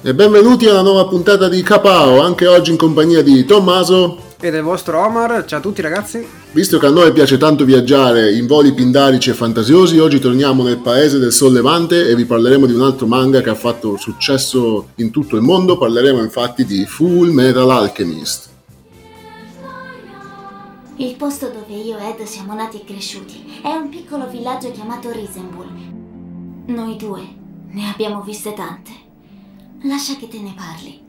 E benvenuti alla nuova puntata di Capao, anche oggi in compagnia di Tommaso. E del vostro Omar, ciao a tutti ragazzi. Visto che a noi piace tanto viaggiare in voli pindarici e fantasiosi, oggi torniamo nel paese del Sollevante e vi parleremo di un altro manga che ha fatto successo in tutto il mondo. Parleremo infatti di Full Metal Alchemist. Il posto dove io e Ed siamo nati e cresciuti è un piccolo villaggio chiamato Risenbull. Noi due ne abbiamo viste tante. Lascia che te ne parli.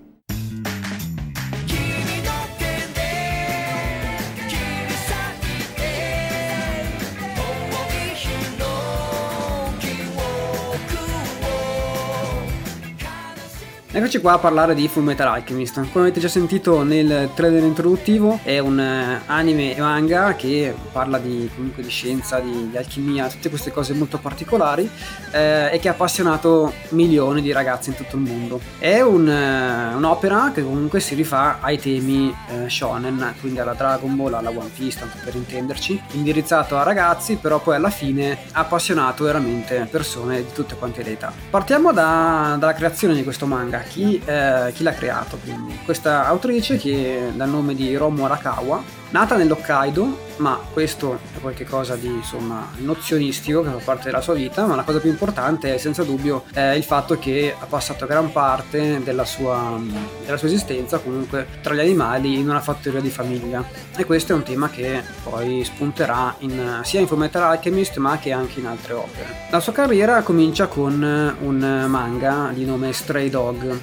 Eccoci qua a parlare di Full Metal Alchemist. Come avete già sentito nel trailer introduttivo, è un eh, anime e manga che parla di, comunque di scienza, di, di alchimia, tutte queste cose molto particolari eh, e che ha appassionato milioni di ragazzi in tutto il mondo. È un, eh, un'opera che comunque si rifà ai temi eh, shonen, quindi alla Dragon Ball, alla One Piece, tanto per intenderci, indirizzato a ragazzi, però poi alla fine ha appassionato veramente persone di tutte quante le età. Partiamo da, dalla creazione di questo manga chi, eh, chi l'ha creato. Quindi. Questa autrice che dal nome di Romo Arakawa Nata nell'Hokkaido, ma questo è qualcosa di insomma nozionistico che fa parte della sua vita, ma la cosa più importante è senza dubbio è il fatto che ha passato gran parte della sua, della sua esistenza comunque tra gli animali in una fattoria di famiglia e questo è un tema che poi spunterà in, sia in Fullmetal Alchemist ma che anche in altre opere. La sua carriera comincia con un manga di nome Stray Dog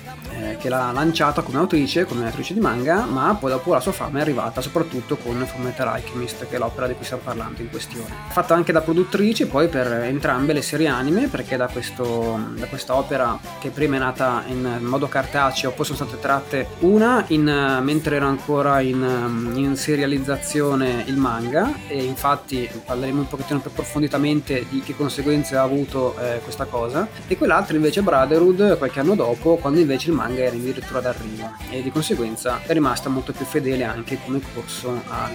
che l'ha lanciata come autrice, come autrice di manga, ma poi dopo la sua fama è arrivata soprattutto con Fullmetal Alchemist, che è l'opera di cui stiamo parlando in questione. Fatta anche da produttrice poi per entrambe le serie anime, perché da, questo, da questa opera che prima è nata in modo cartaceo, poi sono state tratte una in, mentre era ancora in, in serializzazione il manga, e infatti parleremo un pochettino più approfonditamente di che conseguenze ha avuto eh, questa cosa, e quell'altra invece Brotherhood qualche anno dopo, quando invece il manga manga era addirittura d'arrivo e di conseguenza è rimasta molto più fedele anche come corso al,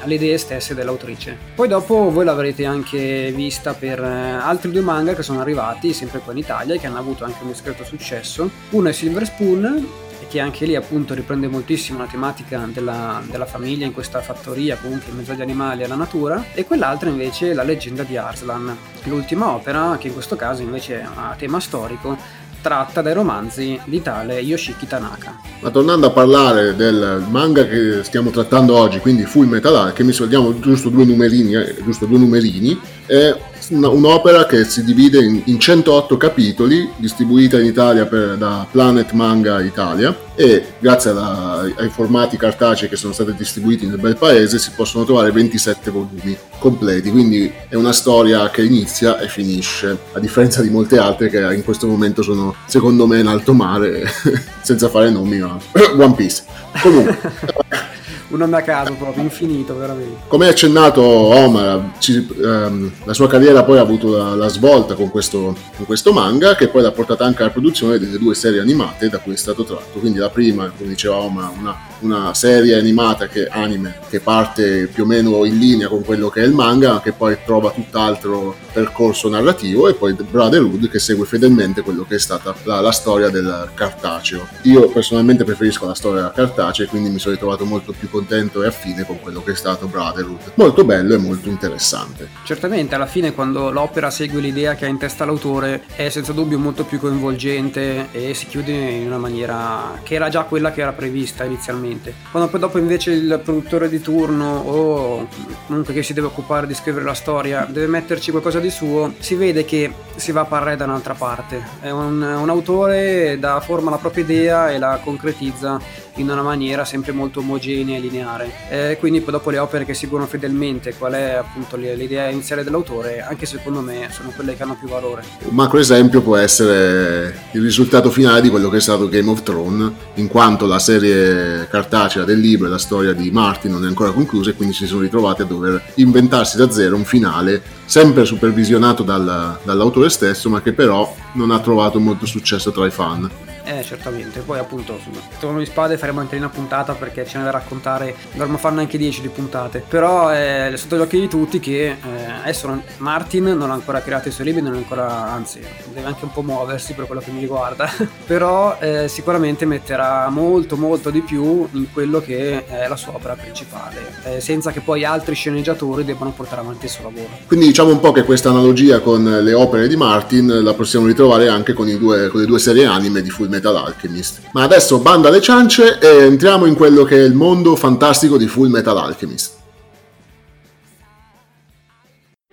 alle idee stesse dell'autrice. Poi dopo voi l'avrete anche vista per eh, altri due manga che sono arrivati sempre qua in Italia e che hanno avuto anche un discreto successo. Uno è Silver Spoon che anche lì appunto riprende moltissimo la tematica della, della, famiglia in questa fattoria, comunque in mezzo agli animali e alla natura, e quell'altra invece la leggenda di Arslan, l'ultima opera che in questo caso invece ha tema storico tratta dai romanzi di tale Yoshiki Tanaka. Ma tornando a parlare del manga che stiamo trattando oggi, quindi Full Metal Alchemist, vediamo giusto due numerini, eh, giusto due numerini, è un'opera che si divide in, in 108 capitoli, distribuita in Italia per, da Planet Manga Italia e grazie alla, ai formati cartacei che sono stati distribuiti nel bel paese si possono trovare 27 volumi completi, quindi è una storia che inizia e finisce, a differenza di molte altre che in questo momento sono secondo me in alto mare, senza fare nomi, ma One Piece. Comunque un nome a caso proprio, infinito veramente. Come accennato Omar, ci, ehm, la sua carriera poi ha avuto la, la svolta con questo, con questo, manga che poi l'ha portata anche alla produzione delle due serie animate da cui è stato tratto. Quindi la prima, come diceva Omar, una, una serie animata che anime che parte più o meno in linea con quello che è il manga, che poi trova tutt'altro percorso narrativo e poi Brotherhood che segue fedelmente quello che è stata la, la storia del cartaceo. Io personalmente preferisco la storia cartacea, quindi mi sono ritrovato molto più contento e affine con quello che è stato Brotherhood. Molto bello e molto interessante. Certamente, alla fine quando l'opera segue l'idea che ha in testa l'autore è senza dubbio molto più coinvolgente e si chiude in una maniera che era già quella che era prevista inizialmente. Quando poi dopo invece il produttore di turno o comunque che si deve occupare di scrivere la storia deve metterci qualcosa di suo, si vede che si va a parlare da un'altra parte. È un, un autore dà forma alla propria idea e la concretizza in una maniera sempre molto omogenea e lineare. E quindi poi dopo le opere che seguono fedelmente qual è appunto l'idea iniziale dell'autore, anche secondo me sono quelle che hanno più valore. Un macro esempio può essere il risultato finale di quello che è stato Game of Thrones, in quanto la serie cartacea del libro e la storia di Martin non è ancora conclusa e quindi si sono ritrovati a dover inventarsi da zero un finale sempre supervisionato dal, dall'autore stesso ma che però non ha trovato molto successo tra i fan. Eh, certamente. Poi, appunto, su Trono di Spade faremo anche una puntata perché ce ne da raccontare. Dovremmo farne anche 10 di puntate. Però è sotto gli occhi di tutti che eh, adesso Martin non ha ancora creato i suoi libri, non è ancora, anzi, deve anche un po' muoversi per quello che mi riguarda. Però eh, sicuramente metterà molto, molto di più in quello che è la sua opera principale, eh, senza che poi altri sceneggiatori debbano portare avanti il suo lavoro. Quindi diciamo un po' che questa analogia con le opere di Martin la possiamo ritrovare anche con, due, con le due serie anime di Full Metal Alchemist. Ma adesso banda le ciance e entriamo in quello che è il mondo fantastico di Full Metal Alchemist.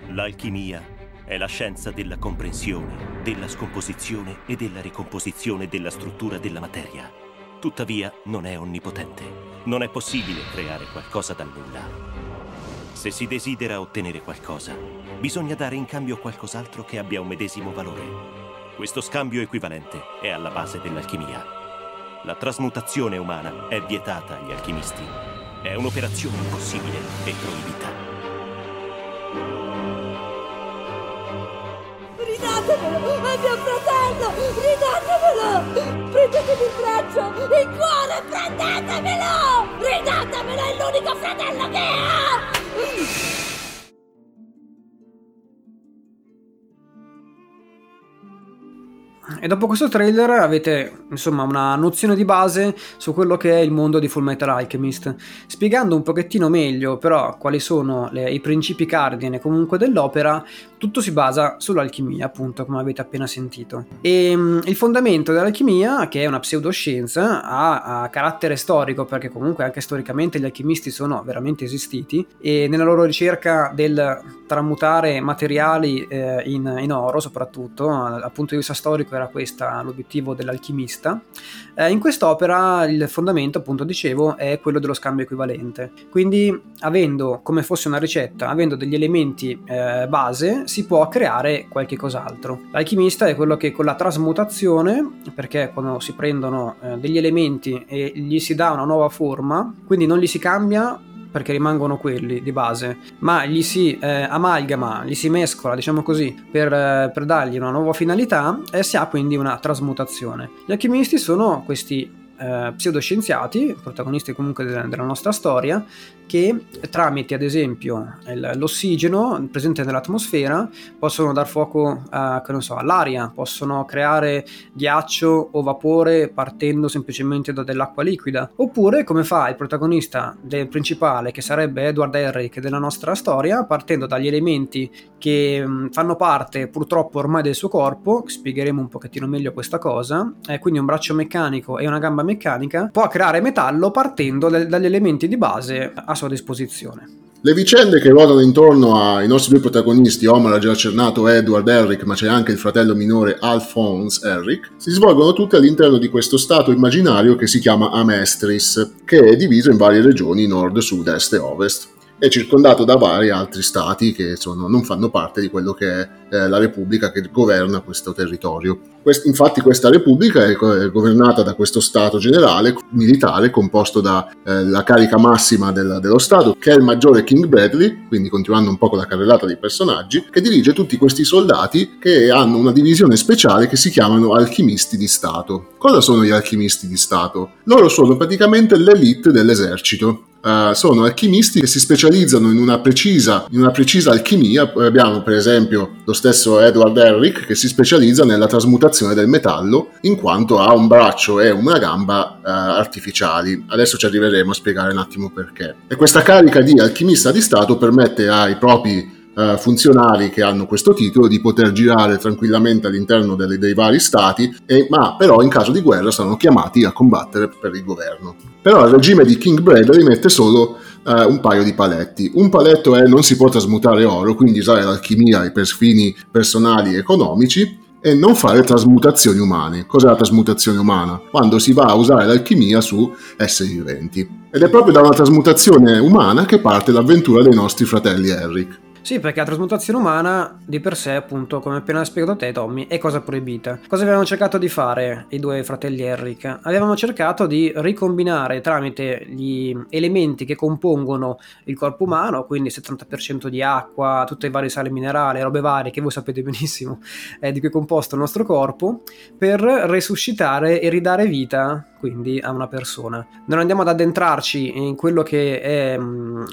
L'alchimia è la scienza della comprensione, della scomposizione e della ricomposizione della struttura della materia. Tuttavia non è onnipotente. Non è possibile creare qualcosa dal nulla. Se si desidera ottenere qualcosa, bisogna dare in cambio qualcos'altro che abbia un medesimo valore. Questo scambio equivalente è alla base dell'alchimia. La trasmutazione umana è vietata agli alchimisti. È un'operazione impossibile e proibita. Ridatemelo! È mio fratello! Ridatemelo! Prendetemi il braccio! Il cuore! Prendetemelo! Ridatemelo! È l'unico fratello che ho! E dopo questo trailer avete insomma una nozione di base su quello che è il mondo di Full Metal Alchemist, spiegando un pochettino meglio però quali sono le, i principi cardine comunque dell'opera, tutto si basa sull'alchimia appunto come avete appena sentito. E um, il fondamento dell'alchimia, che è una pseudoscienza, ha, ha, carattere storico perché comunque anche storicamente gli alchimisti sono veramente esistiti e nella loro ricerca del tramutare materiali eh, in, in oro soprattutto, dal punto di vista storico era questo l'obiettivo dell'alchimista. Eh, in quest'opera il fondamento, appunto, dicevo, è quello dello scambio equivalente. Quindi, avendo come fosse una ricetta, avendo degli elementi eh, base, si può creare qualche cos'altro. L'alchimista è quello che con la trasmutazione, perché quando si prendono eh, degli elementi e gli si dà una nuova forma, quindi non li si cambia perché rimangono quelli di base, ma gli si eh, amalgama, gli si mescola, diciamo così, per, per dargli una nuova finalità e si ha quindi una trasmutazione. Gli alchimisti sono questi eh, pseudoscienziati, protagonisti comunque della, della nostra storia, che tramite ad esempio l'ossigeno presente nell'atmosfera possono dar fuoco a, so, all'aria, possono creare ghiaccio o vapore partendo semplicemente da dell'acqua liquida, oppure come fa il protagonista del principale che sarebbe Edward Herrick della nostra storia, partendo dagli elementi che mh, fanno parte purtroppo ormai del suo corpo, spiegheremo un pochettino meglio questa cosa, eh, quindi un braccio meccanico e una gamba meccanica, può creare metallo partendo da, dagli elementi di base a sua disposizione. Le vicende che ruotano intorno ai nostri due protagonisti, Omar ha già accennato Edward Herrick, ma c'è anche il fratello minore Alphonse Herrick, si svolgono tutte all'interno di questo stato immaginario che si chiama Amestris, che è diviso in varie regioni nord, sud, est e ovest è circondato da vari altri stati che sono, non fanno parte di quello che è eh, la repubblica che governa questo territorio. Quest, infatti questa repubblica è, è, governata da questo stato generale militare composto dalla eh, carica massima del, dello stato che è il maggiore King Bradley, quindi continuando un po' con la carrellata dei personaggi, che dirige tutti questi soldati che hanno una divisione speciale che si chiamano alchimisti di stato. Cosa sono gli alchimisti di stato? Loro sono praticamente l'elite dell'esercito uh, sono alchimisti che si specializzano in una, precisa, in una precisa alchimia. Abbiamo per esempio lo stesso Edward Herrick che si specializza nella trasmutazione del metallo in quanto ha un braccio e una gamba uh, artificiali. Adesso ci arriveremo a spiegare un attimo perché. E questa carica di alchimista di Stato permette ai propri Uh, funzionari che hanno questo titolo di poter girare tranquillamente all'interno delle, dei vari stati, e, ma però in caso di guerra saranno chiamati a combattere per il governo. Però il regime di King Bradley mette solo uh, un paio di paletti. Un paletto è non si può trasmutare oro, quindi usare l'alchimia per fini personali e economici, e non fare trasmutazioni umane. Cos'è la trasmutazione umana? Quando si va a usare l'alchimia su esseri viventi. Ed è proprio da una trasmutazione umana che parte l'avventura dei nostri fratelli Eric. Sì, perché la trasmutazione umana di per sé, appunto, come appena spiegato te, Tommy, è cosa proibita. Cosa avevano cercato di fare i due fratelli Eric? Avevano cercato di ricombinare tramite gli elementi che compongono il corpo umano, quindi 70% di acqua, tutte le varie sali minerali, robe varie che voi sapete benissimo eh, di cui è composto il nostro corpo, per resuscitare e ridare vita quindi a una persona. Non andiamo ad addentrarci in quello che è mh,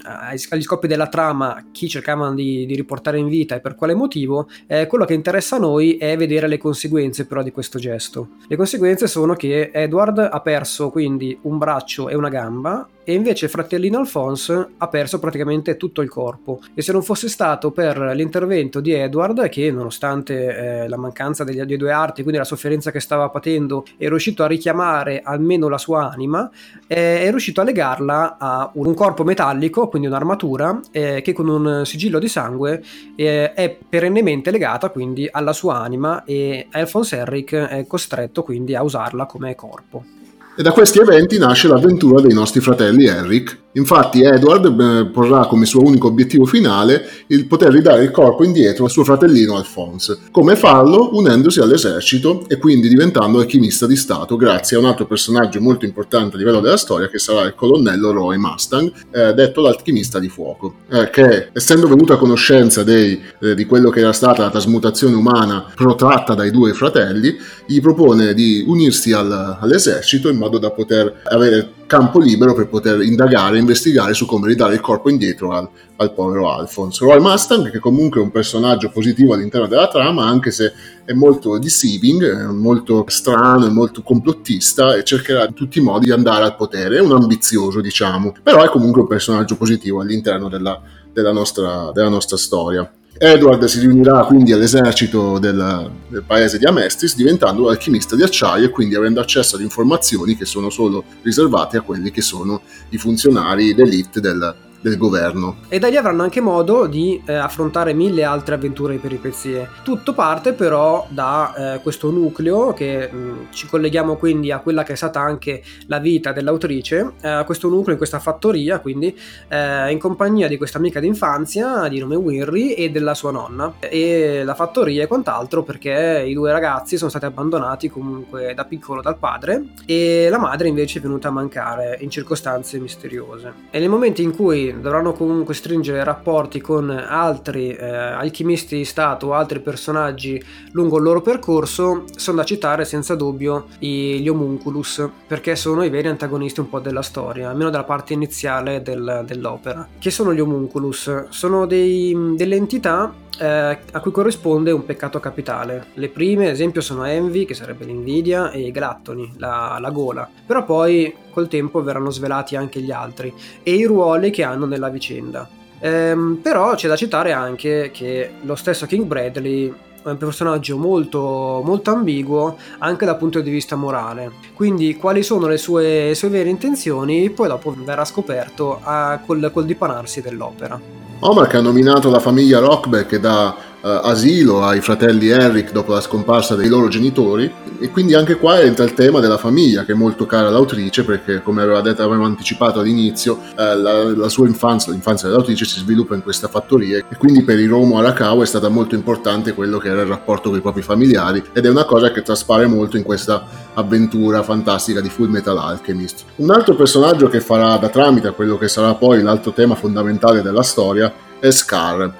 agli scopi della trama, chi cercavano di, di, riportare in vita e per quale motivo. Eh, quello che interessa a noi è vedere le conseguenze però di questo gesto. Le conseguenze sono che Edward ha perso quindi un braccio e una gamba e invece fratellino Alphonse ha perso praticamente tutto il corpo. E se non fosse stato per l'intervento di Edward che nonostante eh, la mancanza degli, dei due arti quindi la sofferenza che stava patendo è riuscito a richiamare almeno la sua anima eh, è riuscito a legarla a un corpo metallico quindi un'armatura eh, che con un sigillo di sangue eh, è perennemente legata quindi alla sua anima e Alphonse Henrik è costretto quindi a usarla come corpo e da questi eventi nasce l'avventura dei nostri fratelli Eric Infatti Edward eh, porrà come suo unico obiettivo finale il poter ridare il corpo indietro al suo fratellino Alphonse. Come farlo? Unendosi all'esercito e quindi diventando alchimista di Stato grazie a un altro personaggio molto importante a livello della storia che sarà il colonnello Roy Mustang, eh, detto l'alchimista di fuoco, eh, che essendo venuto a conoscenza dei, eh, di quello che era stata la trasmutazione umana protratta dai due fratelli, gli propone di unirsi al, all'esercito in modo da poter avere campo libero per poter indagare investigare su come ridare il corpo indietro al, al povero Alphonse. Roy Mustang, che comunque è un personaggio positivo all'interno della trama, anche se è molto deceiving, molto strano, è molto complottista e cercherà in tutti i modi di andare al potere. È un ambizioso, diciamo, però è comunque un personaggio positivo all'interno della, della, nostra, della nostra storia. Edward si riunirà quindi all'esercito del, del, paese di Amestis diventando alchimista di acciaio e quindi avendo accesso ad informazioni che sono solo riservate a quelli che sono i funzionari d'elite del, del governo. E da lì avranno anche modo di eh, affrontare mille altre avventure e peripezie. Tutto parte però da eh, questo nucleo che mh, mm, ci colleghiamo quindi a quella che è stata anche la vita dell'autrice, eh, questo nucleo in questa fattoria, quindi eh, in compagnia di questa amica d'infanzia di nome Winry e della sua nonna e la fattoria e quant'altro perché i due ragazzi sono stati abbandonati comunque da piccolo dal padre e la madre invece è venuta a mancare in circostanze misteriose. E nel momento in cui dovranno comunque stringere rapporti con altri eh, alchimisti di Stato o altri personaggi lungo il loro percorso, sono da citare senza dubbio gli Homunculus, perché sono i veri antagonisti un po' della storia, almeno della parte iniziale del, dell'opera. Che sono gli Homunculus? Sono dei, delle entità eh, a cui corrisponde un peccato capitale. Le prime, ad esempio, sono Envy, che sarebbe l'invidia, e i Glattoni, la, la gola. Però poi col tempo verranno svelati anche gli altri e i ruoli che hanno nella vicenda. Ehm, però c'è da citare anche che lo stesso King Bradley è un personaggio molto, molto ambiguo anche dal punto di vista morale. Quindi quali sono le sue, sue vere intenzioni poi dopo verrà scoperto a, col, col dipanarsi dell'opera. Omar che ha nominato la famiglia Rockbeck che dà asilo ai fratelli Eric dopo la scomparsa dei loro genitori e quindi anche qua entra il tema della famiglia che è molto cara all'autrice perché come aveva detto, avevamo anticipato all'inizio uh, la, la, sua infanzia, l'infanzia dell'autrice si sviluppa in questa fattoria e quindi per Hiromu Arakawa è stata molto importante quello che era il rapporto con i propri familiari ed è una cosa che traspare molto in questa avventura fantastica di Full Metal Alchemist. Un altro personaggio che farà da tramite a quello che sarà poi l'altro tema fondamentale della storia è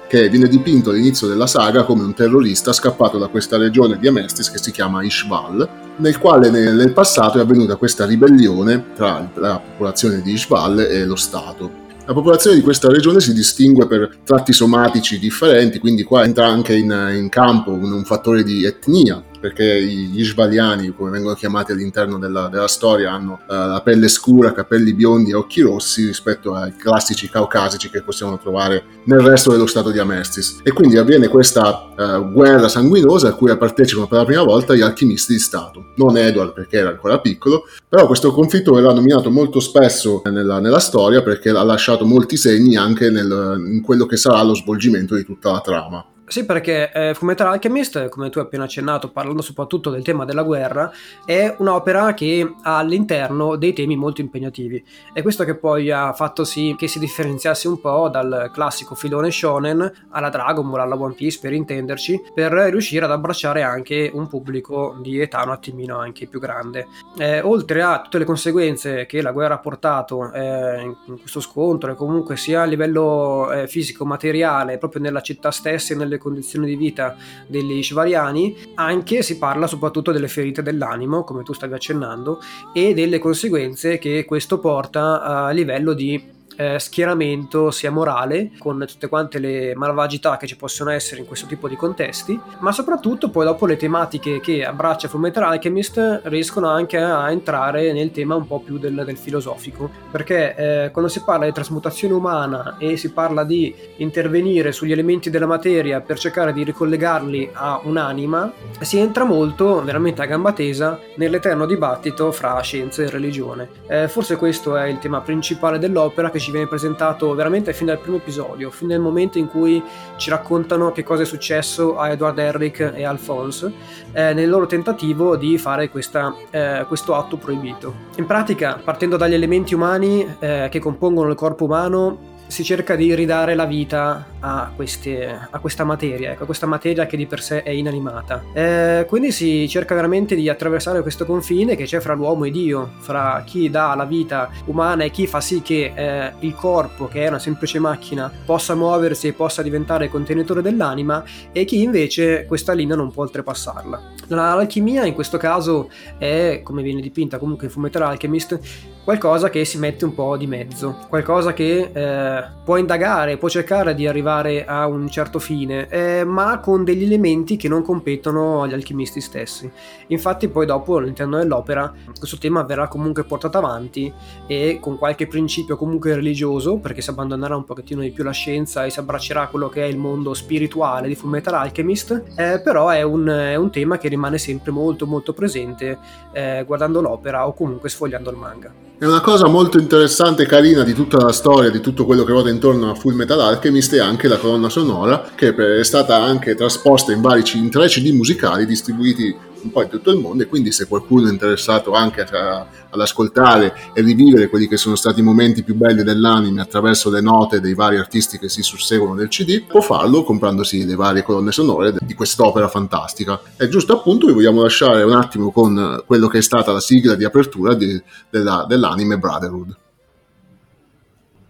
che viene dipinto all'inizio della saga come un terrorista scappato da questa regione di Amestis che si chiama Ishval nel quale nel, nel passato è avvenuta questa ribellione tra la popolazione di Ishval e lo Stato. La popolazione di questa regione si distingue per tratti somatici differenti, quindi qua entra anche in, in campo un, un fattore di etnia, perché gli svaliani, come vengono chiamati all'interno della, della storia, hanno uh, la pelle scura, capelli biondi e occhi rossi rispetto ai classici caucasici che possiamo trovare nel resto dello stato di Amerstis. E quindi avviene questa uh, guerra sanguinosa a cui partecipano per la prima volta gli alchimisti di Stato. Non Edward perché era ancora piccolo, però questo conflitto verrà nominato molto spesso nella, nella storia perché ha lasciato molti segni anche nel, in quello che sarà lo svolgimento di tutta la trama. Sì, perché eh, Fullmetal Alchemist, come tu hai appena accennato, parlando soprattutto del tema della guerra, è un'opera che ha all'interno dei temi molto impegnativi. È questo che poi ha fatto sì che si differenziasse un po' dal classico filone shonen alla Dragon Ball, alla One Piece per intenderci, per riuscire ad abbracciare anche un pubblico di età un attimino anche più grande. Eh, oltre a tutte le conseguenze che la guerra ha portato eh, in questo scontro e comunque sia a livello eh, fisico-materiale, proprio nella città stessa e nelle condizioni di vita degli Shvariani, anche si parla soprattutto delle ferite dell'animo, come tu stavi accennando, e delle conseguenze che questo porta a livello di eh, schieramento sia morale, con tutte quante le malvagità che ci possono essere in questo tipo di contesti, ma soprattutto poi dopo le tematiche che abbraccia Fullmetal Alchemist riescono anche a entrare nel tema un po' più del, del filosofico, perché eh, quando si parla di trasmutazione umana e si parla di intervenire sugli elementi della materia per cercare di ricollegarli a un'anima, si entra molto, veramente a gamba tesa, nell'eterno dibattito fra scienza e religione. Eh, forse questo è il tema principale dell'opera che ci ci viene presentato veramente fin dal primo episodio, fin dal momento in cui ci raccontano che cosa è successo a Edward Herrick e Alphonse eh, nel loro tentativo di fare questa, eh, questo atto proibito. In pratica, partendo dagli elementi umani eh, che compongono il corpo umano, si cerca di ridare la vita a, queste, a questa materia, ecco, a questa materia che di per sé è inanimata. Eh, quindi si cerca veramente di attraversare questo confine che c'è fra l'uomo e Dio, fra chi dà la vita umana e chi fa sì che eh, il corpo, che è una semplice macchina, possa muoversi e possa diventare contenitore dell'anima e chi invece questa linea non può oltrepassarla. L'alchimia in questo caso è, come viene dipinta comunque in Fullmetal Alchemist, qualcosa che si mette un po' di mezzo, qualcosa che eh, può indagare, può cercare di arrivare a un certo fine, eh, ma con degli elementi che non competono agli alchimisti stessi. Infatti poi dopo all'interno dell'opera questo tema verrà comunque portato avanti e con qualche principio comunque religioso, perché si abbandonerà un pochettino di più la scienza e si abbraccerà quello che è il mondo spirituale di Fullmetal Alchemist, eh, però è un, è un, tema che rimane sempre molto molto presente eh, guardando l'opera o comunque sfogliando il manga. È una cosa molto interessante e carina di tutta la storia, di tutto quello che ruota intorno a Full Metal Alchemist è anche la colonna sonora che è stata anche trasposta in vari in tre CD musicali distribuiti un po' in tutto il mondo e quindi se qualcuno è interessato anche a, ad ascoltare e rivivere quelli che sono stati i momenti più belli dell'anime attraverso le note dei vari artisti che si susseguono nel CD, può farlo comprandosi le varie colonne sonore di quest'opera fantastica. E giusto appunto vi vogliamo lasciare un attimo con quello che è stata la sigla di apertura di, della, dell'anime Brotherhood.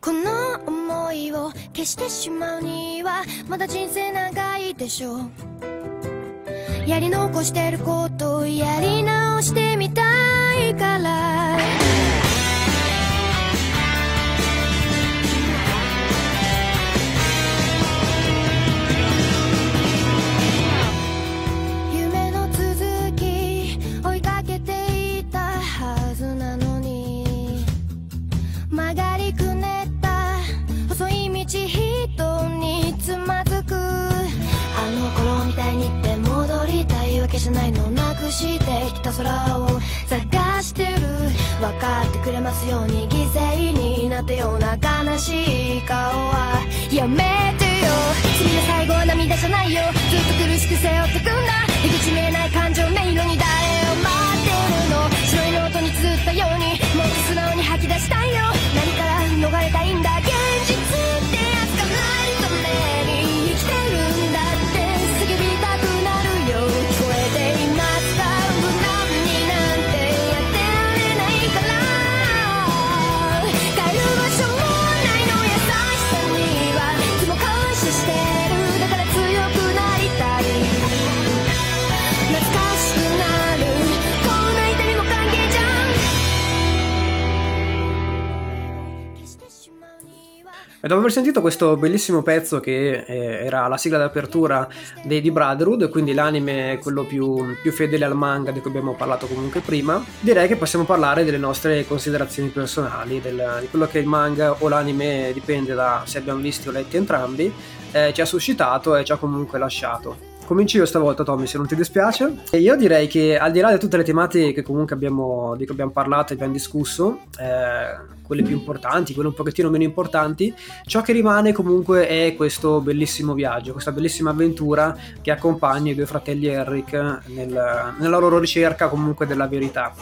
この思いを消してしまうにはまだ人生長いでしょう やり残してることやり直してみたいから。た空を探してる。分かってくれますように犠牲になったような悲しい顔は。やめてよ。次の最後は涙じゃないよ。ずっと苦しく背負ってくんだ出口見えない感情音色に誰を待ってるの。白いノートに綴ったように。もっと素直に吐き出したいよ何から逃れたいんだ dopo aver sentito questo bellissimo pezzo che eh, era la sigla d'apertura di, di Brotherhood, quindi l'anime quello più, più, fedele al manga di cui abbiamo parlato comunque prima, direi che possiamo parlare delle nostre considerazioni personali, del, di quello che il manga o l'anime, dipende da se abbiamo visti o letti entrambi, eh, ci ha suscitato e ci ha comunque lasciato. Cominci io stavolta, Tommy, se non ti dispiace. E io direi che al di là di tutte le tematiche che comunque abbiamo, di cui abbiamo parlato e abbiamo discusso, eh, quelle più importanti, quelle un pochettino meno importanti, ciò che rimane comunque è questo bellissimo viaggio, questa bellissima avventura che accompagna i due fratelli Eric nel, nella loro ricerca comunque della verità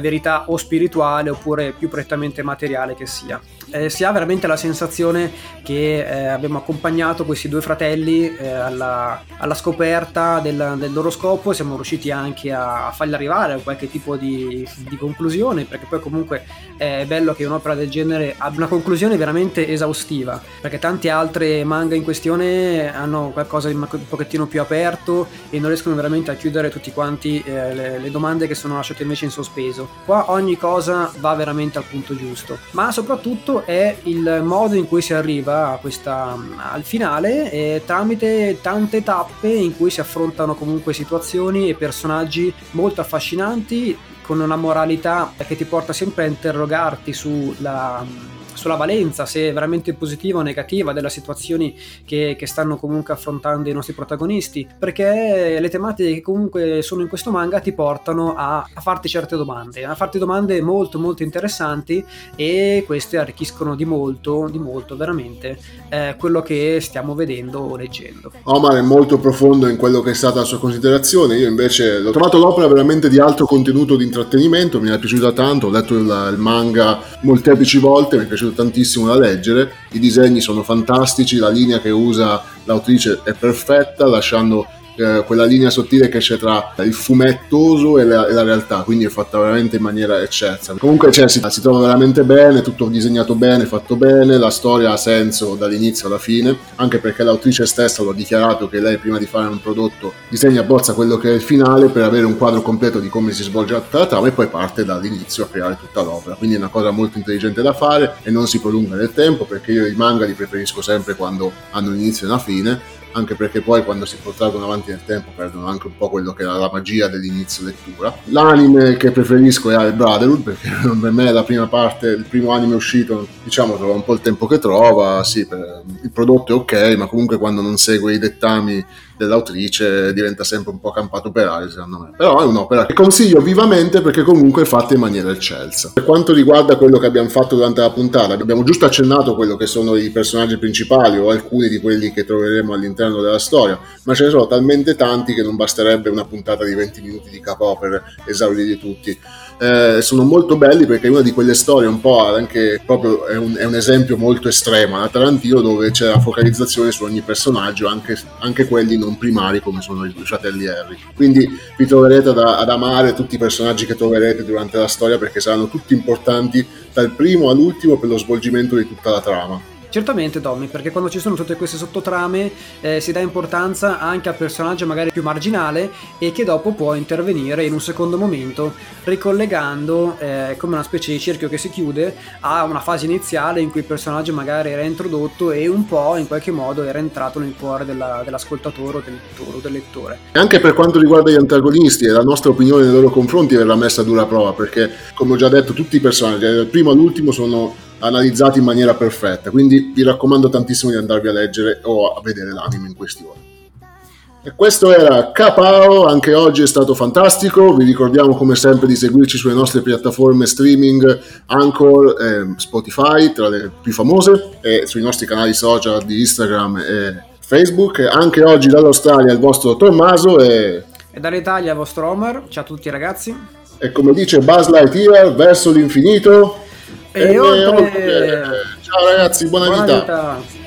verità o spirituale oppure più prettamente materiale che sia. Eh, si ha veramente la sensazione che eh, abbiamo accompagnato questi due fratelli eh, alla, alla, scoperta del, del, loro scopo e siamo riusciti anche a, a farli arrivare a qualche tipo di, di, conclusione perché poi comunque è bello che un'opera del genere abbia una conclusione veramente esaustiva perché tante altre manga in questione hanno qualcosa di un pochettino più aperto e non riescono veramente a chiudere tutti quanti eh, le, le domande che sono lasciate invece in sospeso peso. Qua ogni cosa va veramente al punto giusto, ma soprattutto è il modo in cui si arriva questa, al finale e tramite tante tappe in cui si affrontano comunque situazioni e personaggi molto affascinanti con una moralità che ti porta sempre a interrogarti sulla sulla valenza, se è veramente positiva o negativa delle situazioni che, che, stanno comunque affrontando i nostri protagonisti, perché le tematiche che comunque sono in questo manga ti portano a, a farti certe domande, a farti domande molto molto interessanti e queste arricchiscono di molto, di molto veramente eh, quello che stiamo vedendo o leggendo. Omar è molto profondo in quello che è stata la sua considerazione, io invece l'ho trovato l'opera veramente di alto contenuto di intrattenimento, mi è piaciuta tanto, ho letto il, il manga molteplici volte, mi è piaciuto piaciuto tantissimo da leggere, i disegni sono fantastici, la linea che usa l'autrice è perfetta, lasciando eh, quella linea sottile che c'è tra il fumettoso e la, e la, realtà, quindi è fatta veramente in maniera eccelsa. Comunque cioè, si, si, trova veramente bene, tutto disegnato bene, fatto bene, la storia ha senso dall'inizio alla fine, anche perché l'autrice stessa lo ha dichiarato che lei prima di fare un prodotto disegna a bozza quello che è il finale per avere un quadro completo di come si svolge tutta la trama e poi parte dall'inizio a creare tutta l'opera. Quindi è una cosa molto intelligente da fare e non si prolunga nel tempo perché io i manga li preferisco sempre quando hanno un inizio e una fine anche perché poi quando si protraggono avanti nel tempo perdono anche un po' quello che era la magia dell'inizio lettura. L'anime che preferisco è Al Brotherhood perché per me è la prima parte, il primo anime uscito, diciamo, trova un po' il tempo che trova, sì, il prodotto è ok, ma comunque quando non segue i dettami dell'autrice diventa sempre un po' campato per aria secondo me. Però è un'opera che consiglio vivamente perché comunque è fatta in maniera eccelsa. Per quanto riguarda quello che abbiamo fatto durante la puntata abbiamo giusto accennato quello che sono i personaggi principali o alcuni di quelli che troveremo all'interno della storia ma ce ne sono talmente tanti che non basterebbe una puntata di 20 minuti di capo per esaurirli tutti eh, sono molto belli perché è una di quelle storie un po' anche proprio è un, è un esempio molto estremo da Tarantino dove c'è la focalizzazione su ogni personaggio anche, anche quelli non primari come sono i fratelli Harry. Quindi vi troverete ad, ad amare tutti i personaggi che troverete durante la storia perché saranno tutti importanti dal primo all'ultimo per lo svolgimento di tutta la trama Certamente Tommy, perché quando ci sono tutte queste sottotrame eh, si dà importanza anche al personaggio magari più marginale e che dopo può intervenire in un secondo momento ricollegando eh, come una specie di cerchio che si chiude a una fase iniziale in cui il personaggio magari era introdotto e un po' in qualche modo era entrato nel cuore della, dell'ascoltatore o del lettore, o del lettore. Anche per quanto riguarda gli antagonisti, la nostra opinione nei loro confronti verrà messa a dura prova perché come ho già detto tutti i personaggi dal primo all'ultimo sono analizzati in maniera perfetta, quindi vi raccomando tantissimo di andarvi a leggere o a vedere l'anime in questione. E questo era Capao, anche oggi è stato fantastico, vi ricordiamo come sempre di seguirci sulle nostre piattaforme streaming Anchor e Spotify, tra le più famose, e sui nostri canali social di Instagram e Facebook. Anche oggi dall'Australia il vostro Tommaso e... E dall'Italia il vostro Omar, ciao a tutti ragazzi. E come dice Buzz Lightyear, verso l'infinito e, e oltre... oltre... Ciao ragazzi, buona, buona vita. vita.